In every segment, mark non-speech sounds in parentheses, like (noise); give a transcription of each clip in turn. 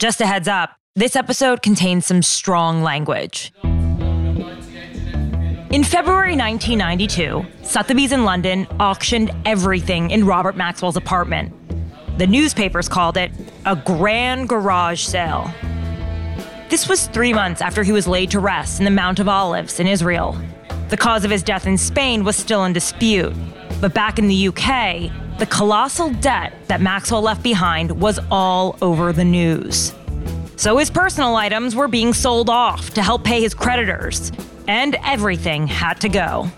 Just a heads up this episode contains some strong language. In February 1992, Sotheby's in London auctioned everything in Robert Maxwell's apartment. The newspapers called it a grand garage sale. This was three months after he was laid to rest in the Mount of Olives in Israel. The cause of his death in Spain was still in dispute, but back in the UK, the colossal debt that Maxwell left behind was all over the news. So his personal items were being sold off to help pay his creditors, and everything had to go.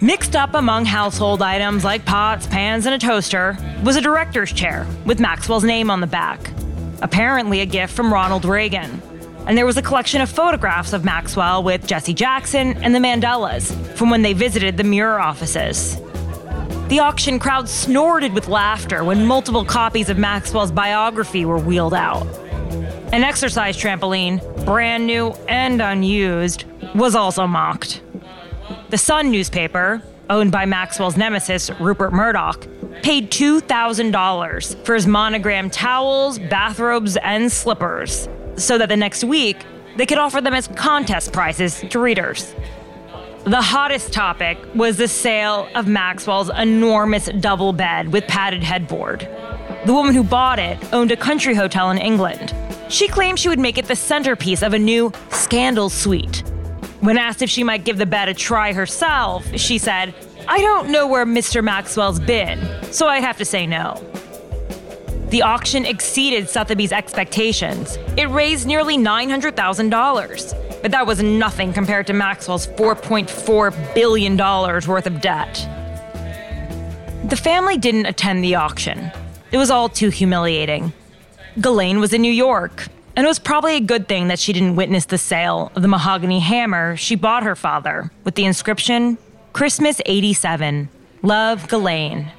Mixed up among household items like pots, pans, and a toaster was a director's chair with Maxwell's name on the back, apparently a gift from Ronald Reagan. And there was a collection of photographs of Maxwell with Jesse Jackson and the Mandelas from when they visited the Mirror offices. The auction crowd snorted with laughter when multiple copies of Maxwell's biography were wheeled out. An exercise trampoline, brand new and unused, was also mocked. The Sun newspaper, owned by Maxwell's nemesis, Rupert Murdoch, paid $2,000 for his monogrammed towels, bathrobes, and slippers so that the next week they could offer them as contest prizes to readers. The hottest topic was the sale of Maxwell's enormous double bed with padded headboard. The woman who bought it owned a country hotel in England. She claimed she would make it the centerpiece of a new scandal suite. When asked if she might give the bed a try herself, she said, I don't know where Mr. Maxwell's been, so I have to say no. The auction exceeded Sotheby's expectations. It raised nearly $900,000, but that was nothing compared to Maxwell's $4.4 billion worth of debt. The family didn't attend the auction. It was all too humiliating. Ghislaine was in New York, and it was probably a good thing that she didn't witness the sale of the mahogany hammer she bought her father with the inscription Christmas 87, Love Ghislaine.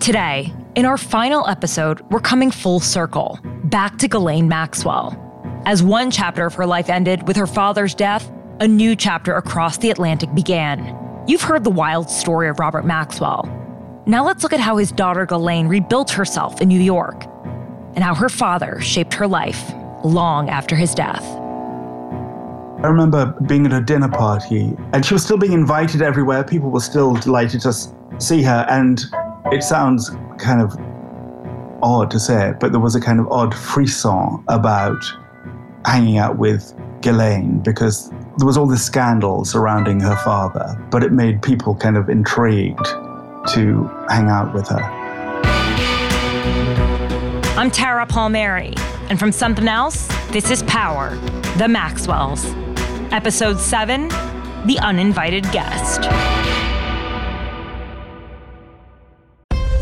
Today, in our final episode, we're coming full circle, back to Ghislaine Maxwell. As one chapter of her life ended with her father's death, a new chapter across the Atlantic began. You've heard the wild story of Robert Maxwell. Now let's look at how his daughter Ghislaine rebuilt herself in New York and how her father shaped her life long after his death. I remember being at a dinner party and she was still being invited everywhere. People were still delighted to see her. And it sounds kind of odd to say it, but there was a kind of odd frisson about hanging out with Ghislaine because there was all this scandal surrounding her father, but it made people kind of intrigued to hang out with her. I'm Tara Palmieri, and from Somethin' Else, this is Power, The Maxwells. Episode 7 The Uninvited Guest.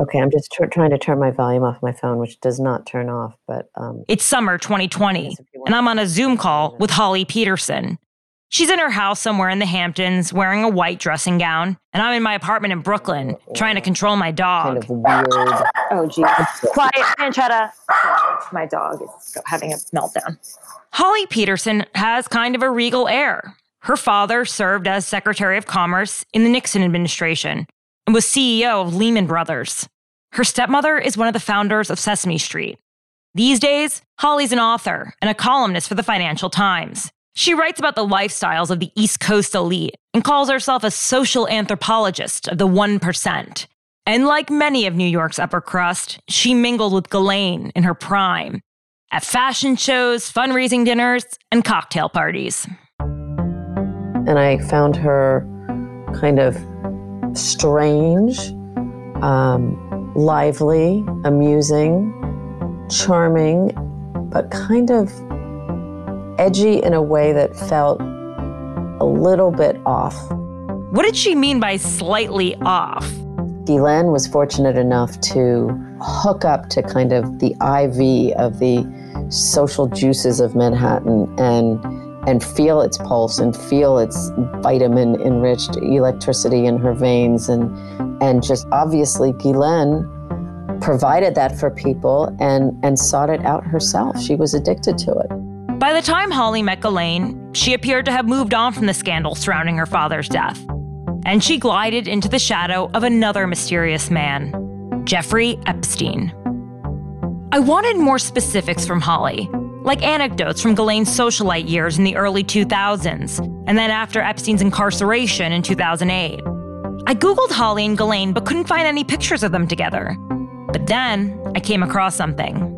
Okay, I'm just tr- trying to turn my volume off my phone, which does not turn off. But um, it's summer 2020, and I'm on a Zoom call with Holly Peterson. She's in her house somewhere in the Hamptons, wearing a white dressing gown, and I'm in my apartment in Brooklyn, trying to control my dog. kind of weird. Oh, geez. (laughs) Quiet, Manchetta. My dog is having a meltdown. Holly Peterson has kind of a regal air. Her father served as Secretary of Commerce in the Nixon administration and was CEO of Lehman Brothers. Her stepmother is one of the founders of Sesame Street. These days, Holly's an author and a columnist for the Financial Times. She writes about the lifestyles of the East Coast elite and calls herself a social anthropologist of the 1%. And like many of New York's upper crust, she mingled with Ghislaine in her prime at fashion shows, fundraising dinners, and cocktail parties. And I found her kind of strange, um, lively, amusing, charming, but kind of edgy in a way that felt a little bit off. What did she mean by slightly off? Ghislaine was fortunate enough to hook up to kind of the IV of the social juices of Manhattan and and feel its pulse and feel its vitamin enriched electricity in her veins and and just obviously Ghislaine provided that for people and and sought it out herself. She was addicted to it. By the time Holly met Ghislaine, she appeared to have moved on from the scandal surrounding her father's death. And she glided into the shadow of another mysterious man, Jeffrey Epstein. I wanted more specifics from Holly, like anecdotes from Ghislaine's socialite years in the early 2000s, and then after Epstein's incarceration in 2008. I Googled Holly and Ghislaine but couldn't find any pictures of them together. But then I came across something.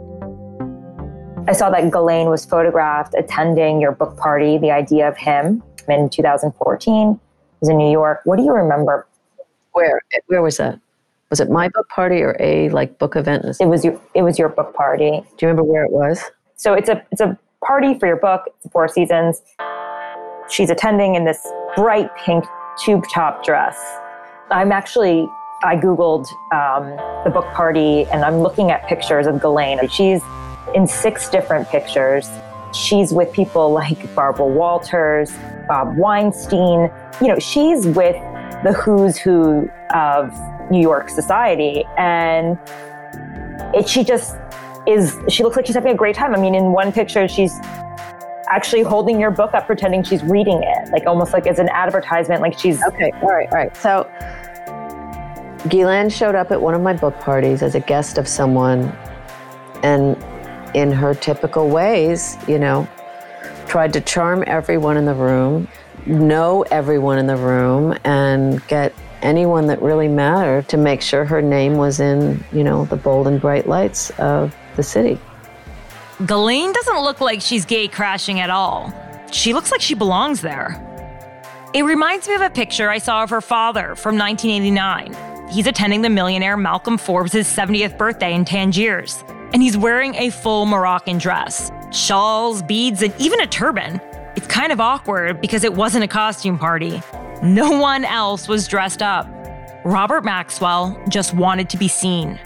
I saw that Ghislaine was photographed attending your book party, The Idea of Him, in 2014. It was in New York. What do you remember? Where where was that? Was it my book party or a like book event? It was your it was your book party. Do you remember where it was? So it's a it's a party for your book. It's Four Seasons. She's attending in this bright pink tube top dress. I'm actually I googled um, the book party and I'm looking at pictures of Ghislaine. She's in six different pictures. She's with people like Barbara Walters, Bob Weinstein. You know, she's with the who's who of New York society. And it, she just is, she looks like she's having a great time. I mean, in one picture, she's actually holding your book up, pretending she's reading it, like almost like as an advertisement, like she's. Okay, all right, all right. So, Ghislaine showed up at one of my book parties as a guest of someone, and in her typical ways, you know, tried to charm everyone in the room, know everyone in the room, and get anyone that really mattered to make sure her name was in, you know, the bold and bright lights of the city. Ghislaine doesn't look like she's gay crashing at all. She looks like she belongs there. It reminds me of a picture I saw of her father from 1989. He's attending the millionaire Malcolm Forbes' 70th birthday in Tangiers, and he's wearing a full Moroccan dress, shawls, beads, and even a turban. It's kind of awkward because it wasn't a costume party. No one else was dressed up. Robert Maxwell just wanted to be seen.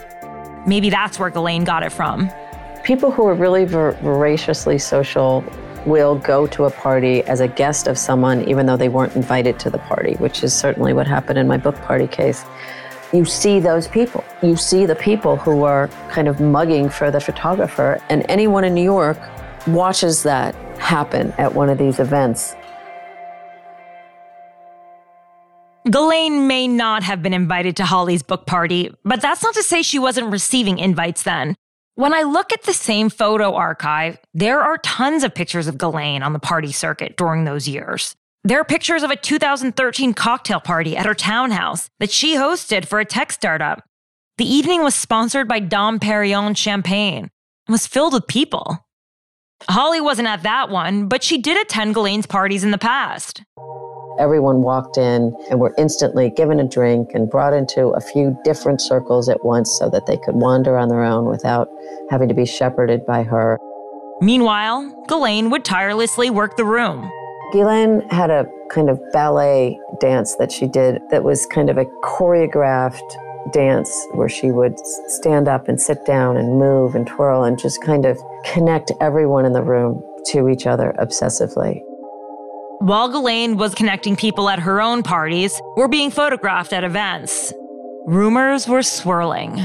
Maybe that's where Ghislaine got it from. People who are really ver- voraciously social will go to a party as a guest of someone even though they weren't invited to the party, which is certainly what happened in my book party case. You see those people. You see the people who are kind of mugging for the photographer, and anyone in New York watches that happen at one of these events. Ghislaine may not have been invited to Holly's book party, but that's not to say she wasn't receiving invites then. When I look at the same photo archive, there are tons of pictures of Ghislaine on the party circuit during those years. There are pictures of a 2013 cocktail party at her townhouse that she hosted for a tech startup. The evening was sponsored by Dom Perignon champagne and was filled with people. Holly wasn't at that one, but she did attend Ghislaine's parties in the past. Everyone walked in and were instantly given a drink and brought into a few different circles at once so that they could wander on their own without having to be shepherded by her. Meanwhile, Ghislaine would tirelessly work the room. Ghislaine had a kind of ballet dance that she did that was kind of a choreographed dance where she would stand up and sit down and move and twirl and just kind of connect everyone in the room to each other obsessively. While Ghislaine was connecting people at her own parties or being photographed at events, rumors were swirling.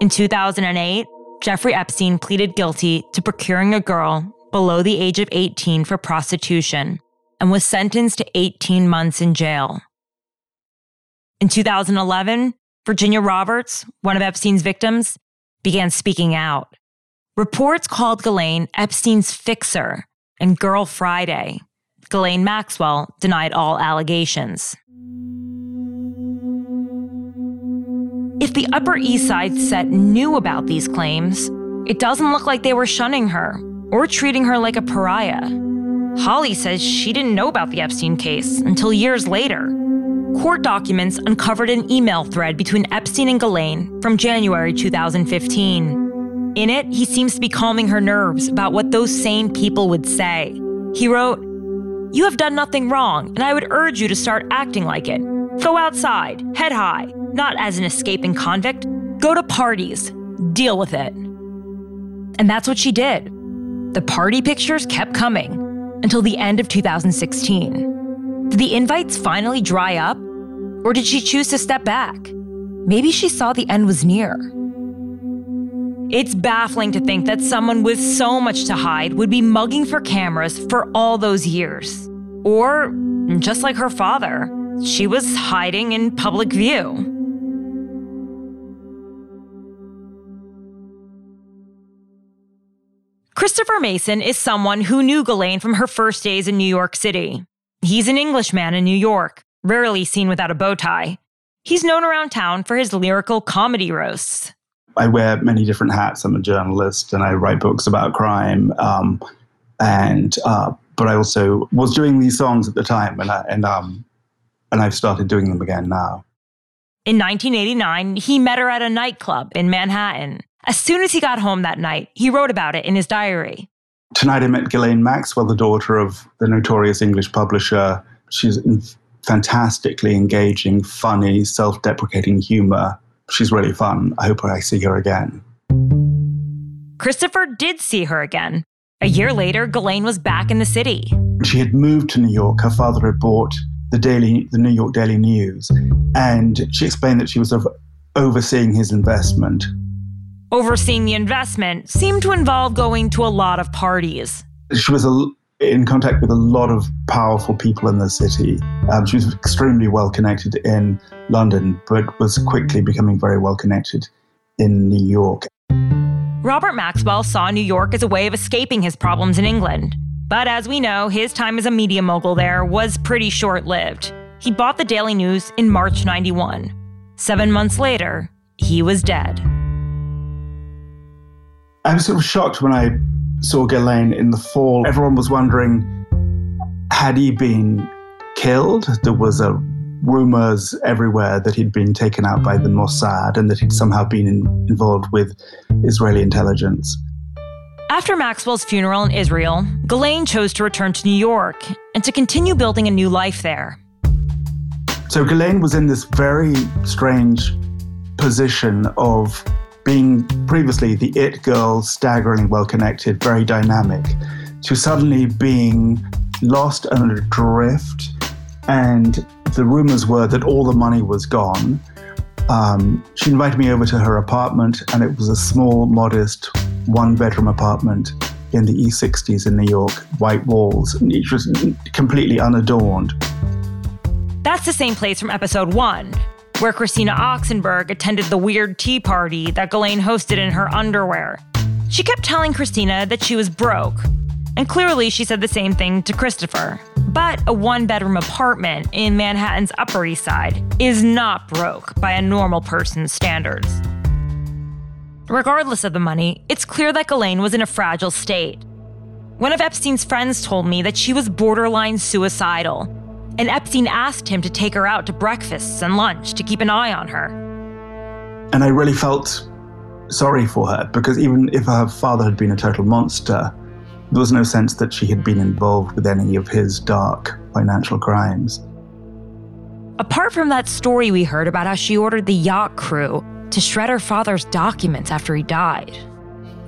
In 2008, Jeffrey Epstein pleaded guilty to procuring a girl below the age of 18 for prostitution and was sentenced to 18 months in jail. In 2011, Virginia Roberts, one of Epstein's victims, began speaking out. Reports called Ghislaine Epstein's fixer and Girl Friday. Ghislaine Maxwell denied all allegations. If the Upper East Side set knew about these claims, it doesn't look like they were shunning her or treating her like a pariah. Holly says she didn't know about the Epstein case until years later court documents uncovered an email thread between Epstein and Ghislaine from January 2015. In it, he seems to be calming her nerves about what those same people would say. He wrote, You have done nothing wrong, and I would urge you to start acting like it. Go outside, head high, not as an escaping convict. Go to parties, deal with it. And that's what she did. The party pictures kept coming until the end of 2016. Did the invites finally dry up? Or did she choose to step back? Maybe she saw the end was near. It's baffling to think that someone with so much to hide would be mugging for cameras for all those years. Or, just like her father, she was hiding in public view. Christopher Mason is someone who knew Ghislaine from her first days in New York City. He's an Englishman in New York, rarely seen without a bow tie. He's known around town for his lyrical comedy roasts. I wear many different hats. I'm a journalist and I write books about crime. Um, and uh, but I also was doing these songs at the time, and I, and um, and I've started doing them again now. In 1989, he met her at a nightclub in Manhattan. As soon as he got home that night, he wrote about it in his diary. Tonight I met Ghislaine Maxwell, the daughter of the notorious English publisher. She's fantastically engaging, funny, self deprecating humor. She's really fun. I hope I see her again. Christopher did see her again. A year later, Ghislaine was back in the city. She had moved to New York. Her father had bought the daily, the New York Daily News, and she explained that she was sort of overseeing his investment overseeing the investment seemed to involve going to a lot of parties. She was a, in contact with a lot of powerful people in the city. Um, she was extremely well connected in London, but was quickly becoming very well connected in New York. Robert Maxwell saw New York as a way of escaping his problems in England. But as we know, his time as a media mogul there was pretty short lived. He bought the Daily News in March 91. Seven months later, he was dead. I was sort of shocked when I saw Ghislaine in the fall. Everyone was wondering, had he been killed? There was a rumors everywhere that he'd been taken out by the Mossad and that he'd somehow been in, involved with Israeli intelligence. After Maxwell's funeral in Israel, Ghislaine chose to return to New York and to continue building a new life there. So Ghislaine was in this very strange position of being previously the it girl, staggeringly well connected, very dynamic, to suddenly being lost and adrift. And the rumors were that all the money was gone. Um, she invited me over to her apartment, and it was a small, modest, one bedroom apartment in the E60s in New York, white walls, and it was completely unadorned. That's the same place from episode one, where Christina Oxenberg attended the weird tea party that Ghislaine hosted in her underwear. She kept telling Christina that she was broke, and clearly she said the same thing to Christopher. But a one bedroom apartment in Manhattan's Upper East Side is not broke by a normal person's standards. Regardless of the money, it's clear that Ghislaine was in a fragile state. One of Epstein's friends told me that she was borderline suicidal and Epstein asked him to take her out to breakfasts and lunch to keep an eye on her. And I really felt sorry for her because even if her father had been a total monster, there was no sense that she had been involved with any of his dark financial crimes. Apart from that story we heard about how she ordered the yacht crew to shred her father's documents after he died.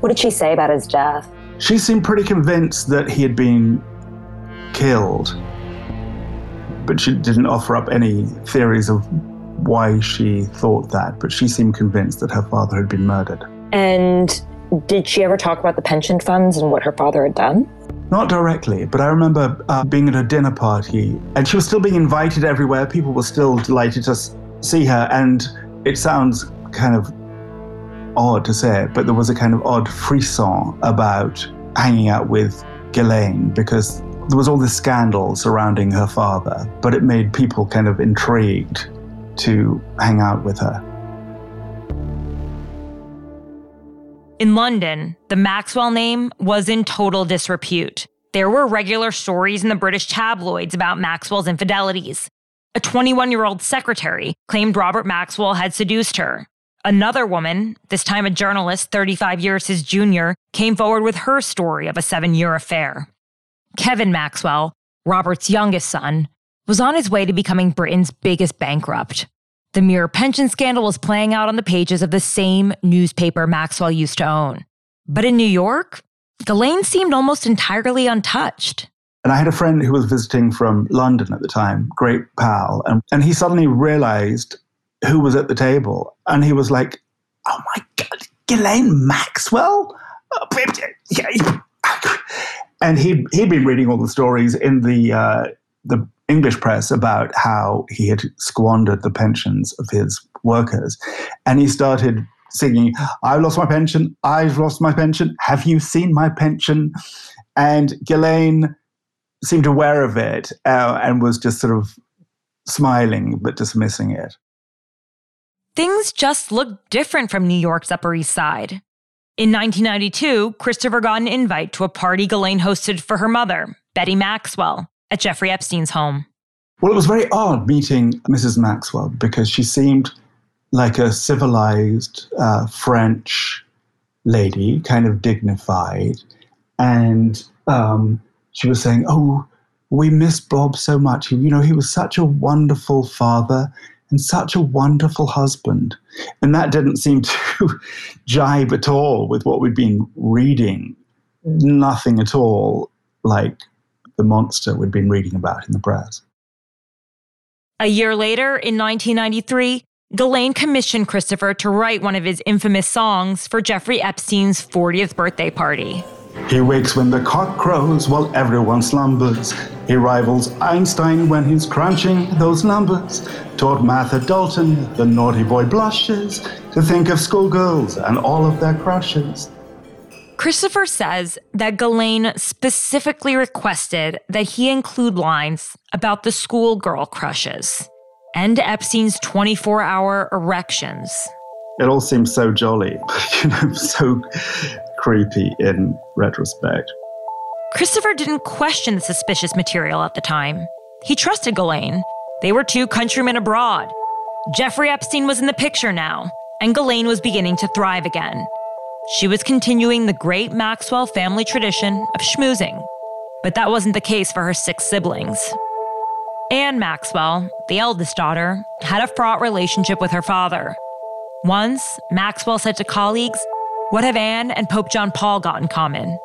What did she say about his death? She seemed pretty convinced that he had been killed, but she didn't offer up any theories of why she thought that. But she seemed convinced that her father had been murdered. And did she ever talk about the pension funds and what her father had done? Not directly, but I remember uh, being at a dinner party and she was still being invited everywhere. People were still delighted to see her. And it sounds kind of odd to say it, but there was a kind of odd frisson about hanging out with Ghislaine because there was all this scandal surrounding her father, but it made people kind of intrigued to hang out with her. In London, the Maxwell name was in total disrepute. There were regular stories in the British tabloids about Maxwell's infidelities. A 21 year old secretary claimed Robert Maxwell had seduced her. Another woman, this time a journalist 35 years his junior, came forward with her story of a seven year affair. Kevin Maxwell, Robert's youngest son, was on his way to becoming Britain's biggest bankrupt. The Mirror pension scandal was playing out on the pages of the same newspaper Maxwell used to own. But in New York, Ghislaine seemed almost entirely untouched. And I had a friend who was visiting from London at the time, great pal, and, and he suddenly realized who was at the table. And he was like, Oh my God, Ghislaine Maxwell? Oh, And he, he'd been reading all the stories in the, uh, the English press about how he had squandered the pensions of his workers. And he started singing, I've lost my pension, I've lost my pension, have you seen my pension? And Ghislaine seemed aware of it uh, and was just sort of smiling but dismissing it. Things just looked different from New York's Upper East Side. In 1992, Christopher got an invite to a party Ghislaine hosted for her mother, Betty Maxwell at Jeffrey Epstein's home. Well, it was very odd meeting Mrs. Maxwell because she seemed like a civilized uh, French lady, kind of dignified. And um, she was saying, Oh, we miss Bob so much. You know, he was such a wonderful father and such a wonderful husband. And that didn't seem to (laughs) jibe at all with what we'd been reading. Nothing at all like the monster we'd been reading about in the press. A year later, in 1993, Ghislaine commissioned Christopher to write one of his infamous songs for Jeffrey Epstein's 40th birthday party. He wakes when the cock crows while everyone slumbers. He rivals Einstein when he's crunching those numbers. Taught math at Dalton, the naughty boy blushes to think of schoolgirls and all of their crushes. Christopher says that Ghislaine specifically requested that he include lines about the schoolgirl crushes and Epstein's 24 hour erections. It all seems so jolly, (laughs) you know, so creepy in retrospect. Christopher didn't question the suspicious material at the time. He trusted Ghislaine. They were two countrymen abroad. Jeffrey Epstein was in the picture now, and Ghislaine was beginning to thrive again. She was continuing the great Maxwell family tradition of schmoozing, but that wasn't the case for her six siblings. Anne Maxwell, the eldest daughter, had a fraught relationship with her father. Once, Maxwell said to colleagues, What have Anne and Pope John Paul got in common?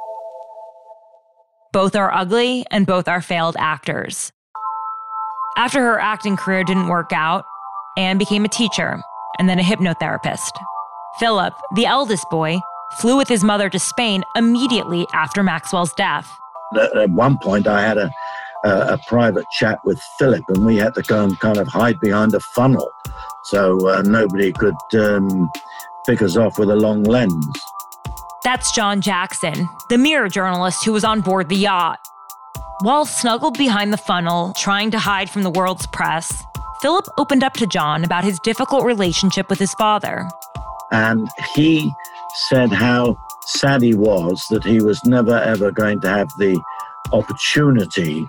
Both are ugly and both are failed actors. After her acting career didn't work out, Anne became a teacher and then a hypnotherapist. Philip, the eldest boy, flew with his mother to Spain immediately after Maxwell's death. At one point, I had a, a, a, private chat with Philip, and we had to go and kind of hide behind a funnel so uh, nobody could um, us off with a long lens. That's John Jackson, the Mirror journalist who was on board the yacht. While snuggled behind the funnel, trying to hide from the world's press, Philip opened up to John about his difficult relationship with his father. And he said how sad he was that he was never ever going to have the opportunity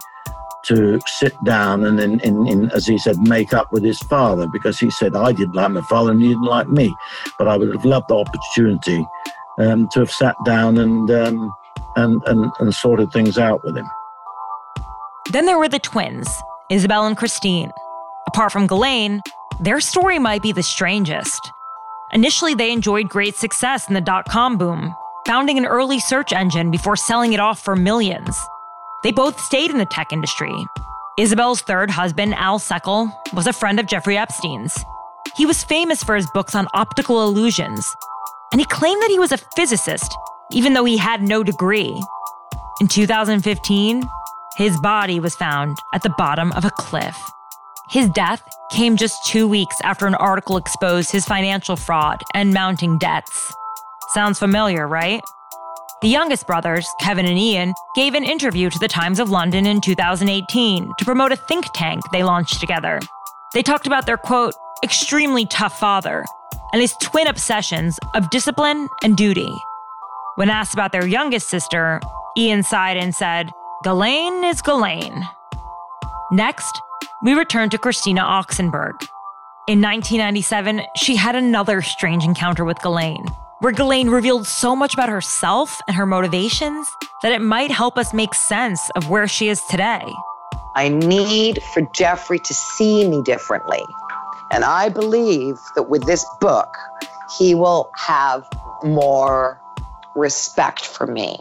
to sit down and, in, in, in, as he said, make up with his father because he said, I didn't like my father and he didn't like me. But I would have loved the opportunity um, to have sat down and, um, and, and, and sorted things out with him. Then there were the twins, Isabel and Christine, Apart from Ghislaine, their story might be the strangest. Initially, they enjoyed great success in the dot com boom, founding an early search engine before selling it off for millions. They both stayed in the tech industry. Isabel's third husband, Al Seckel, was a friend of Jeffrey Epstein's. He was famous for his books on optical illusions, and he claimed that he was a physicist, even though he had no degree. In 2015, his body was found at the bottom of a cliff. His death came just two weeks after an article exposed his financial fraud and mounting debts. Sounds familiar, right? The youngest brothers, Kevin and Ian, gave an interview to the Times of London in 2018 to promote a think tank they launched together. They talked about their quote, extremely tough father and his twin obsessions of discipline and duty. When asked about their youngest sister, Ian sighed and said, Ghislaine is Ghislaine. Next, we return to Christina Oxenberg. In 1997, she had another strange encounter with Ghislaine where Ghislaine revealed so much about herself and her motivations that it might help us make sense of where she is today. I need for Jeffrey to see me differently. And I believe that with this book, he will have more respect for me.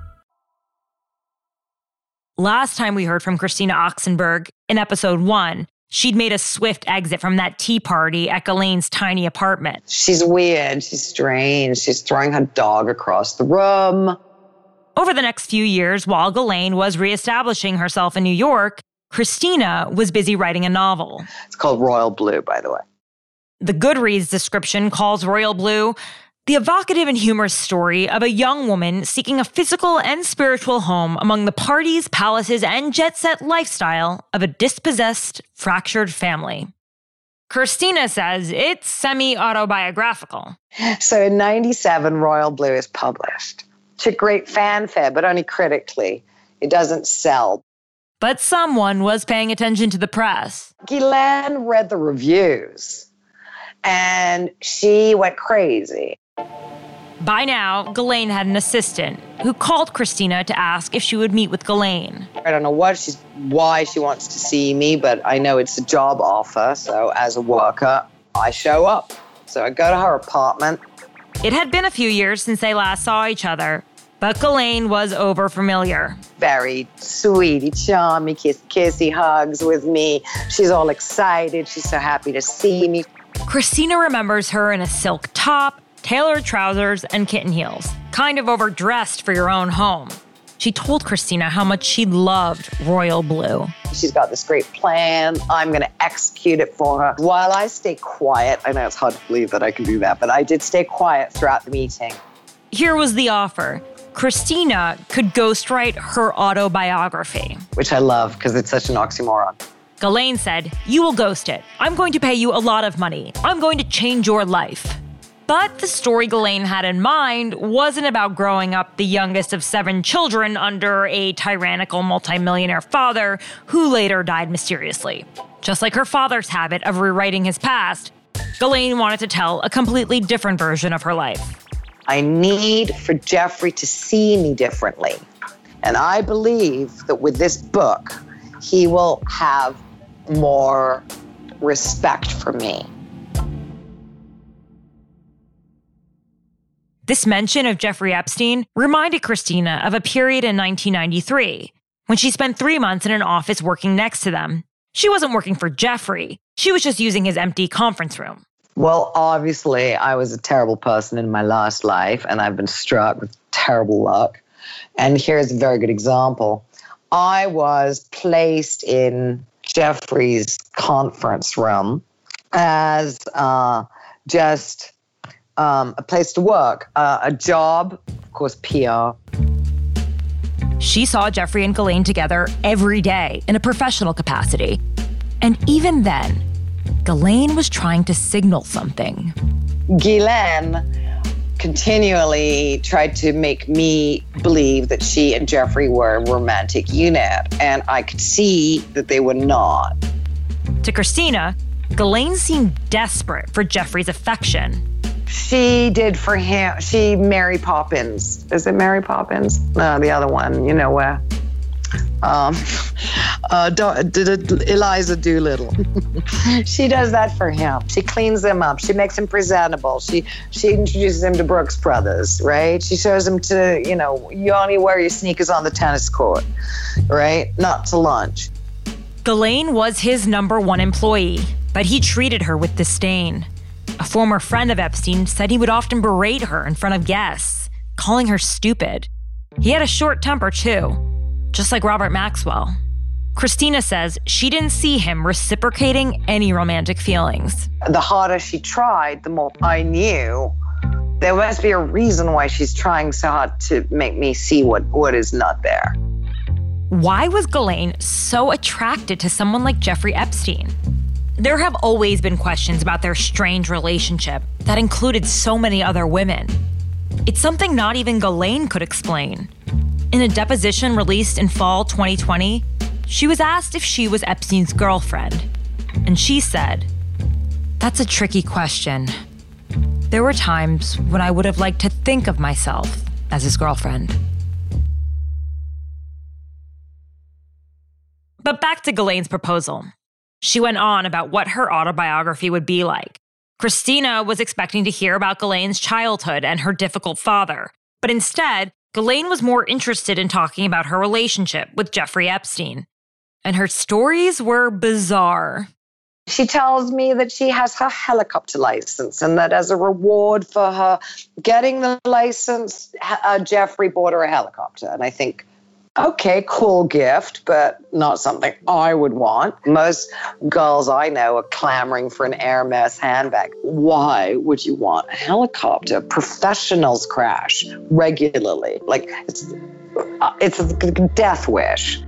Last time we heard from Christina Oxenberg in episode one, she'd made a swift exit from that tea party at Ghislaine's tiny apartment. She's weird. She's strange. She's throwing her dog across the room. Over the next few years, while Ghislaine was reestablishing herself in New York, Christina was busy writing a novel. It's called Royal Blue, by the way. The Goodreads description calls Royal Blue the evocative and humorous story of a young woman seeking a physical and spiritual home among the parties, palaces, and jet set lifestyle of a dispossessed, fractured family. Christina says it's semi autobiographical. So in 97, Royal Blue is published. To great fanfare, but only critically. It doesn't sell. But someone was paying attention to the press. Ghislaine read the reviews and she went crazy. By now, Ghislaine had an assistant who called Christina to ask if she would meet with Ghislaine. I don't know what she's why she wants to see me, but I know it's a job offer. So as a worker, I show up. So I go to her apartment. It had been a few years since they last saw each other, but Ghislaine was over familiar. Very sweetie, charming, kiss, kissy hugs with me. She's all excited. She's so happy to see me. Christina remembers her in a silk top, tailored trousers, and kitten heels, kind of overdressed for your own home. She told Christina how much she loved Royal Blue. She's got this great plan. I'm going to execute it for her. While I stay quiet, I know it's hard to believe that I can do that, but I did stay quiet throughout the meeting. Here was the offer Christina could ghostwrite her autobiography, which I love because it's such an oxymoron. Ghislaine said, You will ghost it. I'm going to pay you a lot of money. I'm going to change your life. But the story Ghislaine had in mind wasn't about growing up the youngest of seven children under a tyrannical multimillionaire father who later died mysteriously. Just like her father's habit of rewriting his past, Ghislaine wanted to tell a completely different version of her life. I need for Jeffrey to see me differently. And I believe that with this book, he will have more respect for me. This mention of Jeffrey Epstein reminded Christina of a period in 1993 when she spent three months in an office working next to them. She wasn't working for Jeffrey, she was just using his empty conference room. Well, obviously, I was a terrible person in my last life, and I've been struck with terrible luck. And here's a very good example I was placed in Jeffrey's conference room as uh, just um, a place to work, uh, a job, of course, PR. She saw Jeffrey and Ghislaine together every day in a professional capacity. And even then, Ghislaine was trying to signal something. Ghislaine continually tried to make me believe that she and Jeffrey were a romantic unit, and I could see that they were not. To Christina, Ghislaine seemed desperate for Jeffrey's affection. She did for him. She Mary Poppins. Is it Mary Poppins? No, the other one. You know where? Um, (laughs) uh, did Eliza Doolittle. (laughs) she does that for him. She cleans him up. She makes him presentable. She she introduces him to Brooks Brothers, right? She shows him to you know you only wear your sneakers on the tennis court, right? Not to lunch. Ghislaine was his number one employee, but he treated her with disdain. A former friend of Epstein said he would often berate her in front of guests, calling her stupid. He had a short temper, too, just like Robert Maxwell. Christina says she didn't see him reciprocating any romantic feelings. The harder she tried, the more I knew there must be a reason why she's trying so hard to make me see what, what is not there. Why was Ghislaine so attracted to someone like Jeffrey Epstein? There have always been questions about their strange relationship that included so many other women. It's something not even Ghislaine could explain. In a deposition released in fall 2020, she was asked if she was Epstein's girlfriend. And she said, That's a tricky question. There were times when I would have liked to think of myself as his girlfriend. But back to Ghislaine's proposal. She went on about what her autobiography would be like. Christina was expecting to hear about Ghislaine's childhood and her difficult father, but instead, Ghislaine was more interested in talking about her relationship with Jeffrey Epstein. And her stories were bizarre. She tells me that she has her helicopter license and that as a reward for her getting the license, uh, Jeffrey bought her a helicopter. And I think, okay, cool gift, but not something I would want. Most girls I know are clamoring for an Hermes handbag. Why would you want a helicopter? Professionals crash regularly. Like it's uh, it's a death wish.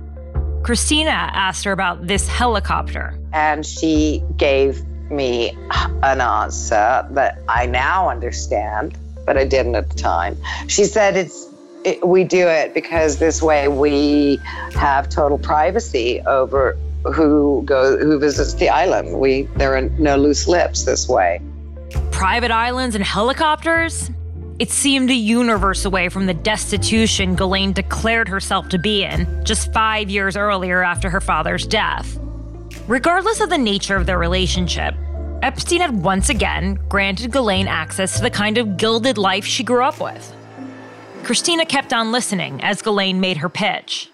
Christina asked her about this helicopter. And she gave me an answer that I now understand, but I didn't at the time. She said it's it, we do it because this way we have total privacy over who goes who visits the island. We there are no loose lips this way. Private islands and helicopters? It seemed a universe away from the destitution Ghislaine declared herself to be in just five years earlier after her father's death. Regardless of the nature of their relationship, Epstein had once again granted Ghislaine access to the kind of gilded life she grew up with. Christina kept on listening as Ghislaine made her pitch.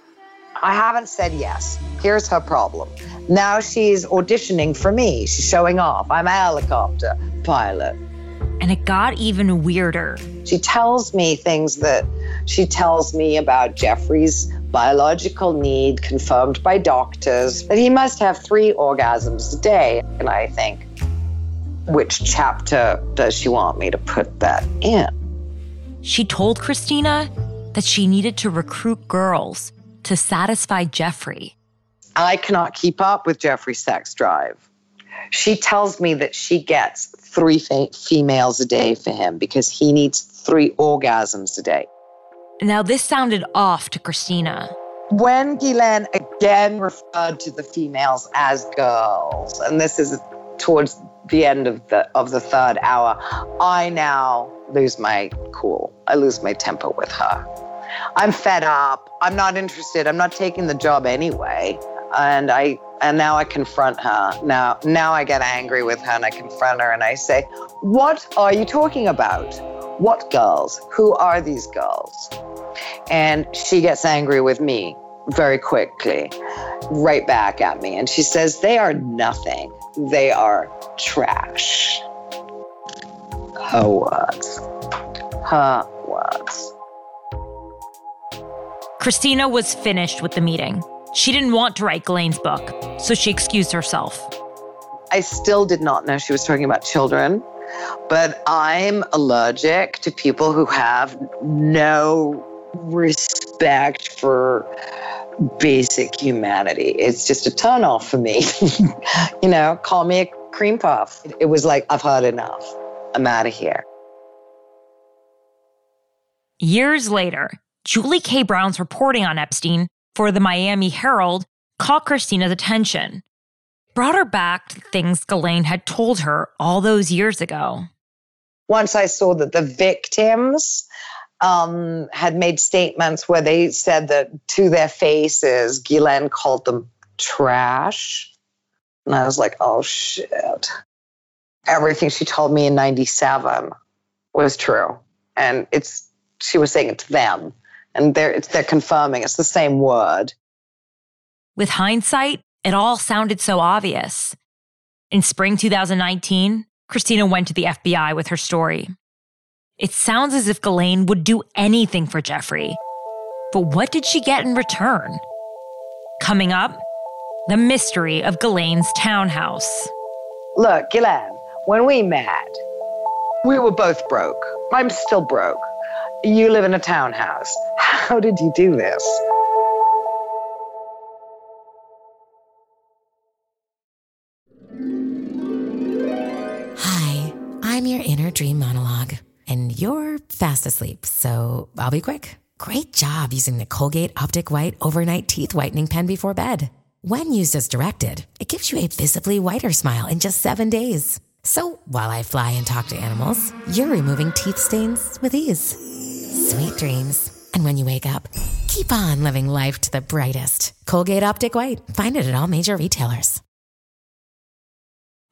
I haven't said yes. Here's her problem. Now she's auditioning for me. She's showing off. I'm a helicopter pilot. And it got even weirder. She tells me things that she tells me about Jeffrey's biological need, confirmed by doctors, that he must have three orgasms a day. And I think, which chapter does she want me to put that in? She told Christina that she needed to recruit girls to satisfy Jeffrey. I cannot keep up with Jeffrey's sex drive. She tells me that she gets three fe- females a day for him because he needs three orgasms a day. Now, this sounded off to Christina. When Ghislaine again referred to the females as girls, and this is towards the end of the of the third hour, I now lose my cool. I lose my temper with her. I'm fed up. I'm not interested. I'm not taking the job anyway. And I and now I confront her. Now now I get angry with her and I confront her and I say, "What are you talking about? What girls? Who are these girls?" And she gets angry with me very quickly, right back at me and she says, "They are nothing. They are trash." Her words. Her words. Christina was finished with the meeting. She didn't want to write Ghislaine's book, so she excused herself. I still did not know she was talking about children, but I'm allergic to people who have no respect for basic humanity. It's just a turn off for me. (laughs) you know, call me a cream puff. It was like, I've heard enough. I'm out of here. Years later, Julie K. Brown's reporting on Epstein for the Miami Herald caught Christina's attention, brought her back to things Ghislaine had told her all those years ago. Once I saw that the victims um, had made statements where they said that to their faces, Ghislaine called them trash. And I was like, oh shit. Everything she told me in 97 was true. And it's she was saying it to them. And they're it's, they're confirming it's the same word. With hindsight, it all sounded so obvious. In spring 2019, Christina went to the FBI with her story. It sounds as if Ghislaine would do anything for Jeffrey. But what did she get in return? Coming up, the mystery of Ghislaine's townhouse. Look, Ghislaine, when we met, we were both broke. I'm still broke. You live in a townhouse. How did you do this? Hi, I'm your inner dream monologue, and you're fast asleep, so I'll be quick. Great job using the Colgate Optic White Overnight Teeth Whitening Pen before bed. When used as directed, it gives you a visibly whiter smile in just seven days. So while I fly and talk to animals, you're removing teeth stains with ease. Sweet dreams. And when you wake up, keep on living life to the brightest. Colgate Optic White. Find it at all major retailers.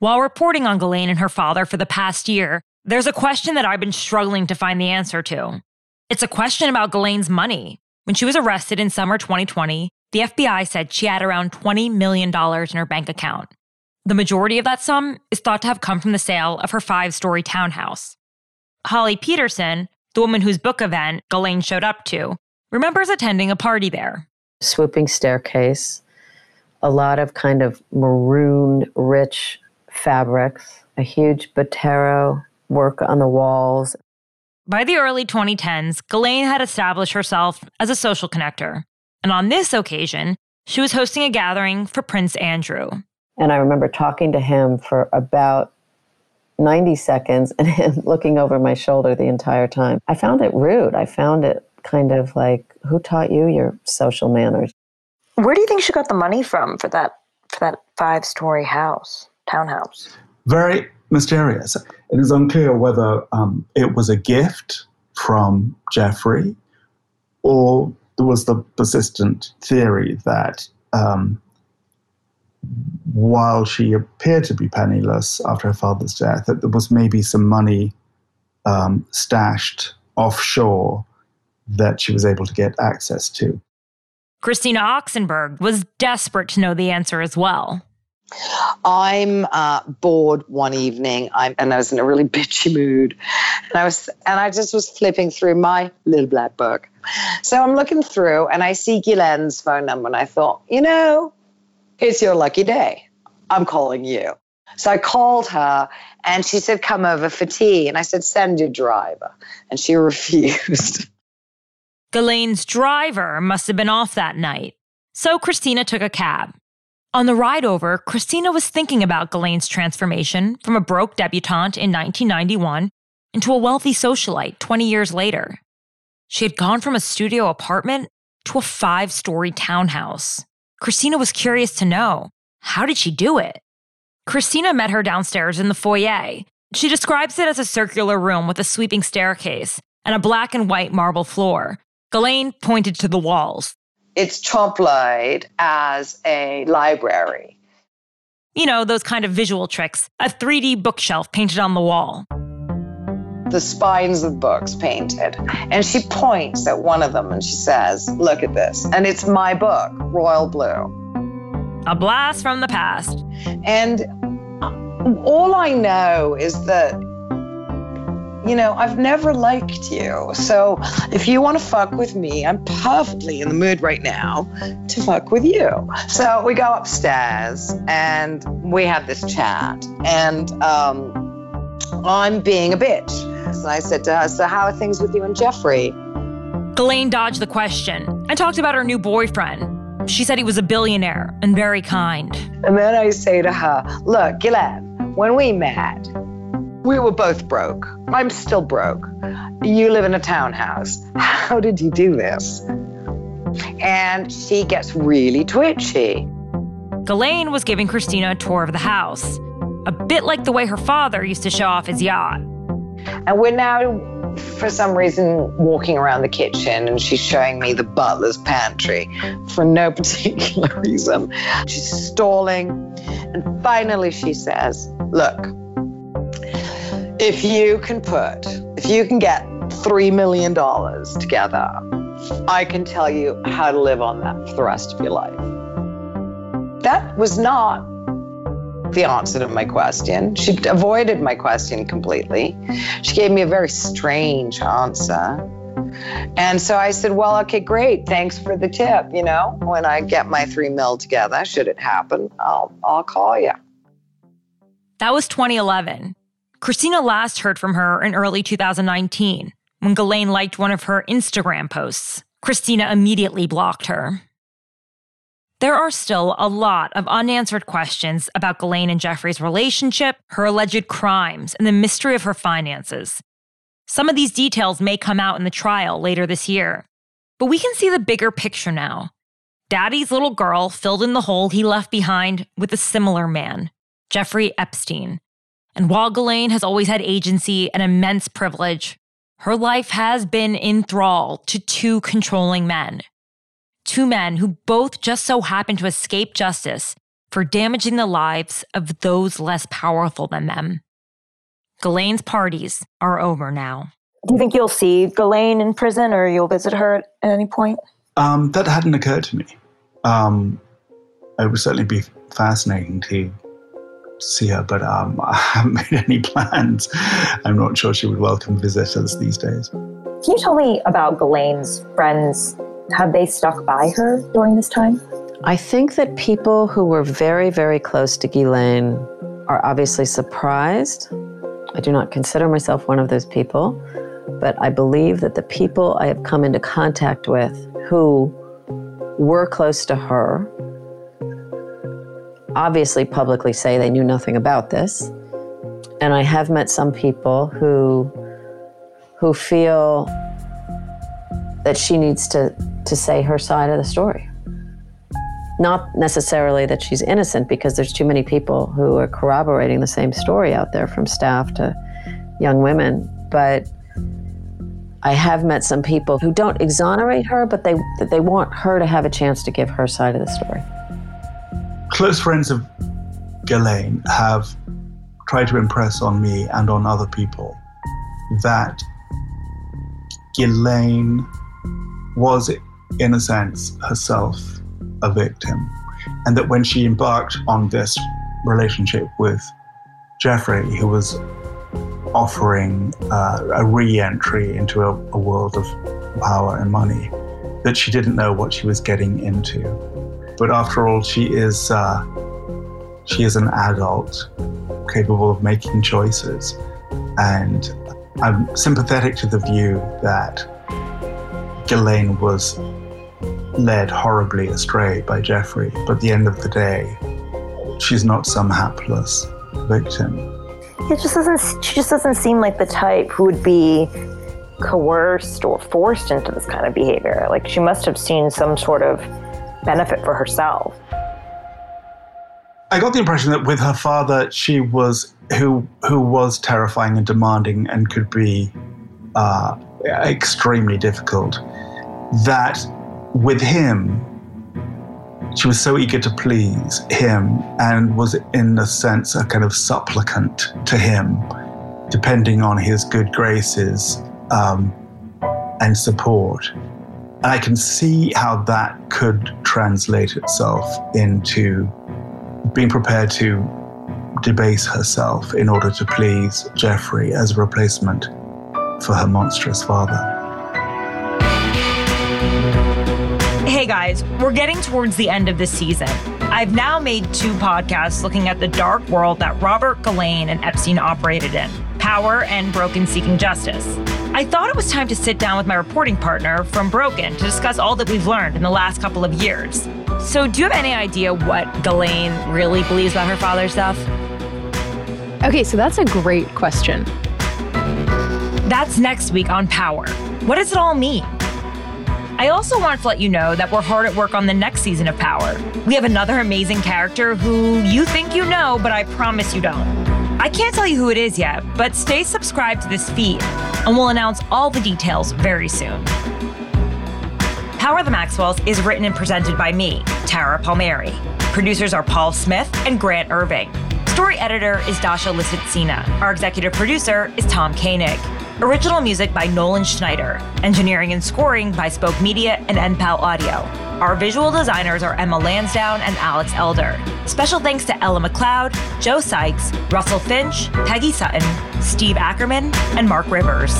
While reporting on Ghislaine and her father for the past year, there's a question that I've been struggling to find the answer to. It's a question about Ghislaine's money. When she was arrested in summer 2020, the FBI said she had around $20 million in her bank account. The majority of that sum is thought to have come from the sale of her five story townhouse. Holly Peterson, the woman whose book event Ghislaine showed up to, remembers attending a party there. Swooping staircase, a lot of kind of maroon rich fabrics, a huge Botero work on the walls. By the early 2010s, Ghislaine had established herself as a social connector. And on this occasion, she was hosting a gathering for Prince Andrew. And I remember talking to him for about 90 seconds (laughs) and him looking over my shoulder the entire time. I found it rude. I found it kind of like, who taught you your social manners? Where do you think she got the money from for that for that five story house, townhouse? Very mysterious. It is unclear whether um, it was a gift from Jeffrey or there was the persistent theory that um, while she appeared to be penniless after her father's death, that there was maybe some money um, stashed offshore that she was able to get access to. Christina Oxenberg was desperate to know the answer as well. I'm uh, bored one evening, I'm, and I was in a really bitchy mood, and I was, and I just was flipping through my little black book. So I'm looking through, and I see Ghislaine's phone number, and I thought, you know, it's your lucky day. I'm calling you. So I called her, and she said, come over for tea, and I said, send your driver, and she (laughs) refused. Ghislaine's driver must have been off that night, so Christina took a cab. On the ride over, Christina was thinking about Ghislaine's transformation from a broke debutante in 1991 into a wealthy socialite 20 years later. She had gone from a studio apartment to a five story townhouse. Christina was curious to know how did she do it? Christina met her downstairs in the foyer. She describes it as a circular room with a sweeping staircase and a black and white marble floor. Ghislaine pointed to the walls it's trompe as a library. You know, those kind of visual tricks. A 3D bookshelf painted on the wall. The spines of books painted. And she points at one of them and she says, Look at this. And it's my book, Royal Blue. A blast from the past. And all I know is that you know, I've never liked you. So if you want to fuck with me, I'm perfectly in the mood right now to fuck with you. So we go upstairs and we have this chat. And um, I'm being a bitch. So I said to her, So how are things with you and Jeffrey? Ghislaine dodged the question and talked about her new boyfriend. She said he was a billionaire and very kind. And then I say to her, Look, Ghislaine, when we met, we were both broke. I'm still broke. You live in a townhouse. How did you do this? And she gets really twitchy. Ghislaine was giving Christina a tour of the house, a bit like the way her father used to show off his yacht. And we're now, for some reason, walking around the kitchen and she's showing me the butler's pantry for no (laughs) particular reason. She's stalling. And finally, she says, Look, if you can put, if you can get $3 million together, I can tell you how to live on that for the rest of your life. That was not the answer to my question. She avoided my question completely. She gave me a very strange answer. And so I said, Well, okay, great. Thanks for the tip. You know, when I get my three mil together, should it happen, I'll, I'll call you. That was 2011. Christina last heard from her in early 2019 when Ghislaine liked one of her Instagram posts. Christina immediately blocked her. There are still a lot of unanswered questions about Ghislaine and Jeffrey's relationship, her alleged crimes, and the mystery of her finances. Some of these details may come out in the trial later this year. But we can see the bigger picture now. Daddy's little girl filled in the hole he left behind with a similar man, Jeffrey Epstein. And while Ghislaine has always had agency and immense privilege, her life has been in thrall to two controlling men two men who both just so happened to escape justice for damaging the lives of those less powerful than them. Ghislaine's parties are over now. Do you think you'll see Ghislaine in prison or you'll visit her at any point? Um, that hadn't occurred to me. Um, it would certainly be fascinating to see her, but um, (laughs) I haven't made any plans. I'm not sure she would welcome visitors these days. Can you tell me about Ghislaine's friends have they stuck by her during this time? I think that people who were very, very close to Ghislaine are obviously surprised. I do not consider myself one of those people, but I believe that the people I have come into contact with who were close to her obviously publicly say they knew nothing about this. And I have met some people who who feel that she needs to to say her side of the story. Not necessarily that she's innocent, because there's too many people who are corroborating the same story out there, from staff to young women. But I have met some people who don't exonerate her, but they they want her to have a chance to give her side of the story. Close friends of Ghislaine have tried to impress on me and on other people that Ghislaine was in a sense, herself a victim. And that when she embarked on this relationship with Jeffrey, who was offering uh, a re entry into a, a, world of power and money, that she didn't know what she was getting into. But after all, she is, uh, she is an adult capable of making choices. And I'm sympathetic to the view that Ghislaine was led horribly astray by Jeffrey, but at the end of the day, she's not some hapless victim. It just doesn't. She just doesn't seem like the type who would be coerced or forced into this kind of behavior. Like she must have seen some sort of benefit for herself. I got the impression that with her father, she was who who was terrifying and demanding and could be uh, extremely difficult. That with him, she was so eager to please him and was, in a sense, a kind of supplicant to him, depending on his good graces um, and support. And I can see how that could translate itself into being prepared to debase herself in order to please Jeffrey as a replacement for her monstrous father. Hey guys, we're getting towards the end of the season. I've now made two podcasts looking at the dark world that Robert Ghislaine and Epstein operated in power and broken seeking justice. I thought it was time to sit down with my reporting partner from Broken to discuss all that we've learned in the last couple of years. So, do you have any idea what Ghislaine really believes about her father's death? Okay, so that's a great question. That's next week on Power. What does it all mean? I also want to let you know that we're hard at work on the next season of Power. We have another amazing character who you think you know, but I promise you don't. I can't tell you who it is yet, but stay subscribed to this feed, and we'll announce all the details very soon. Power the Maxwells is written and presented by me, Tara Palmieri. Producers are Paul Smith and Grant Irving. Story editor is Dasha Lisitsina. Our executive producer is Tom Koenig. Original music by Nolan Schneider. Engineering and scoring by Spoke Media and NPAL Audio. Our visual designers are Emma Lansdowne and Alex Elder. Special thanks to Ella McLeod, Joe Sykes, Russell Finch, Peggy Sutton, Steve Ackerman, and Mark Rivers.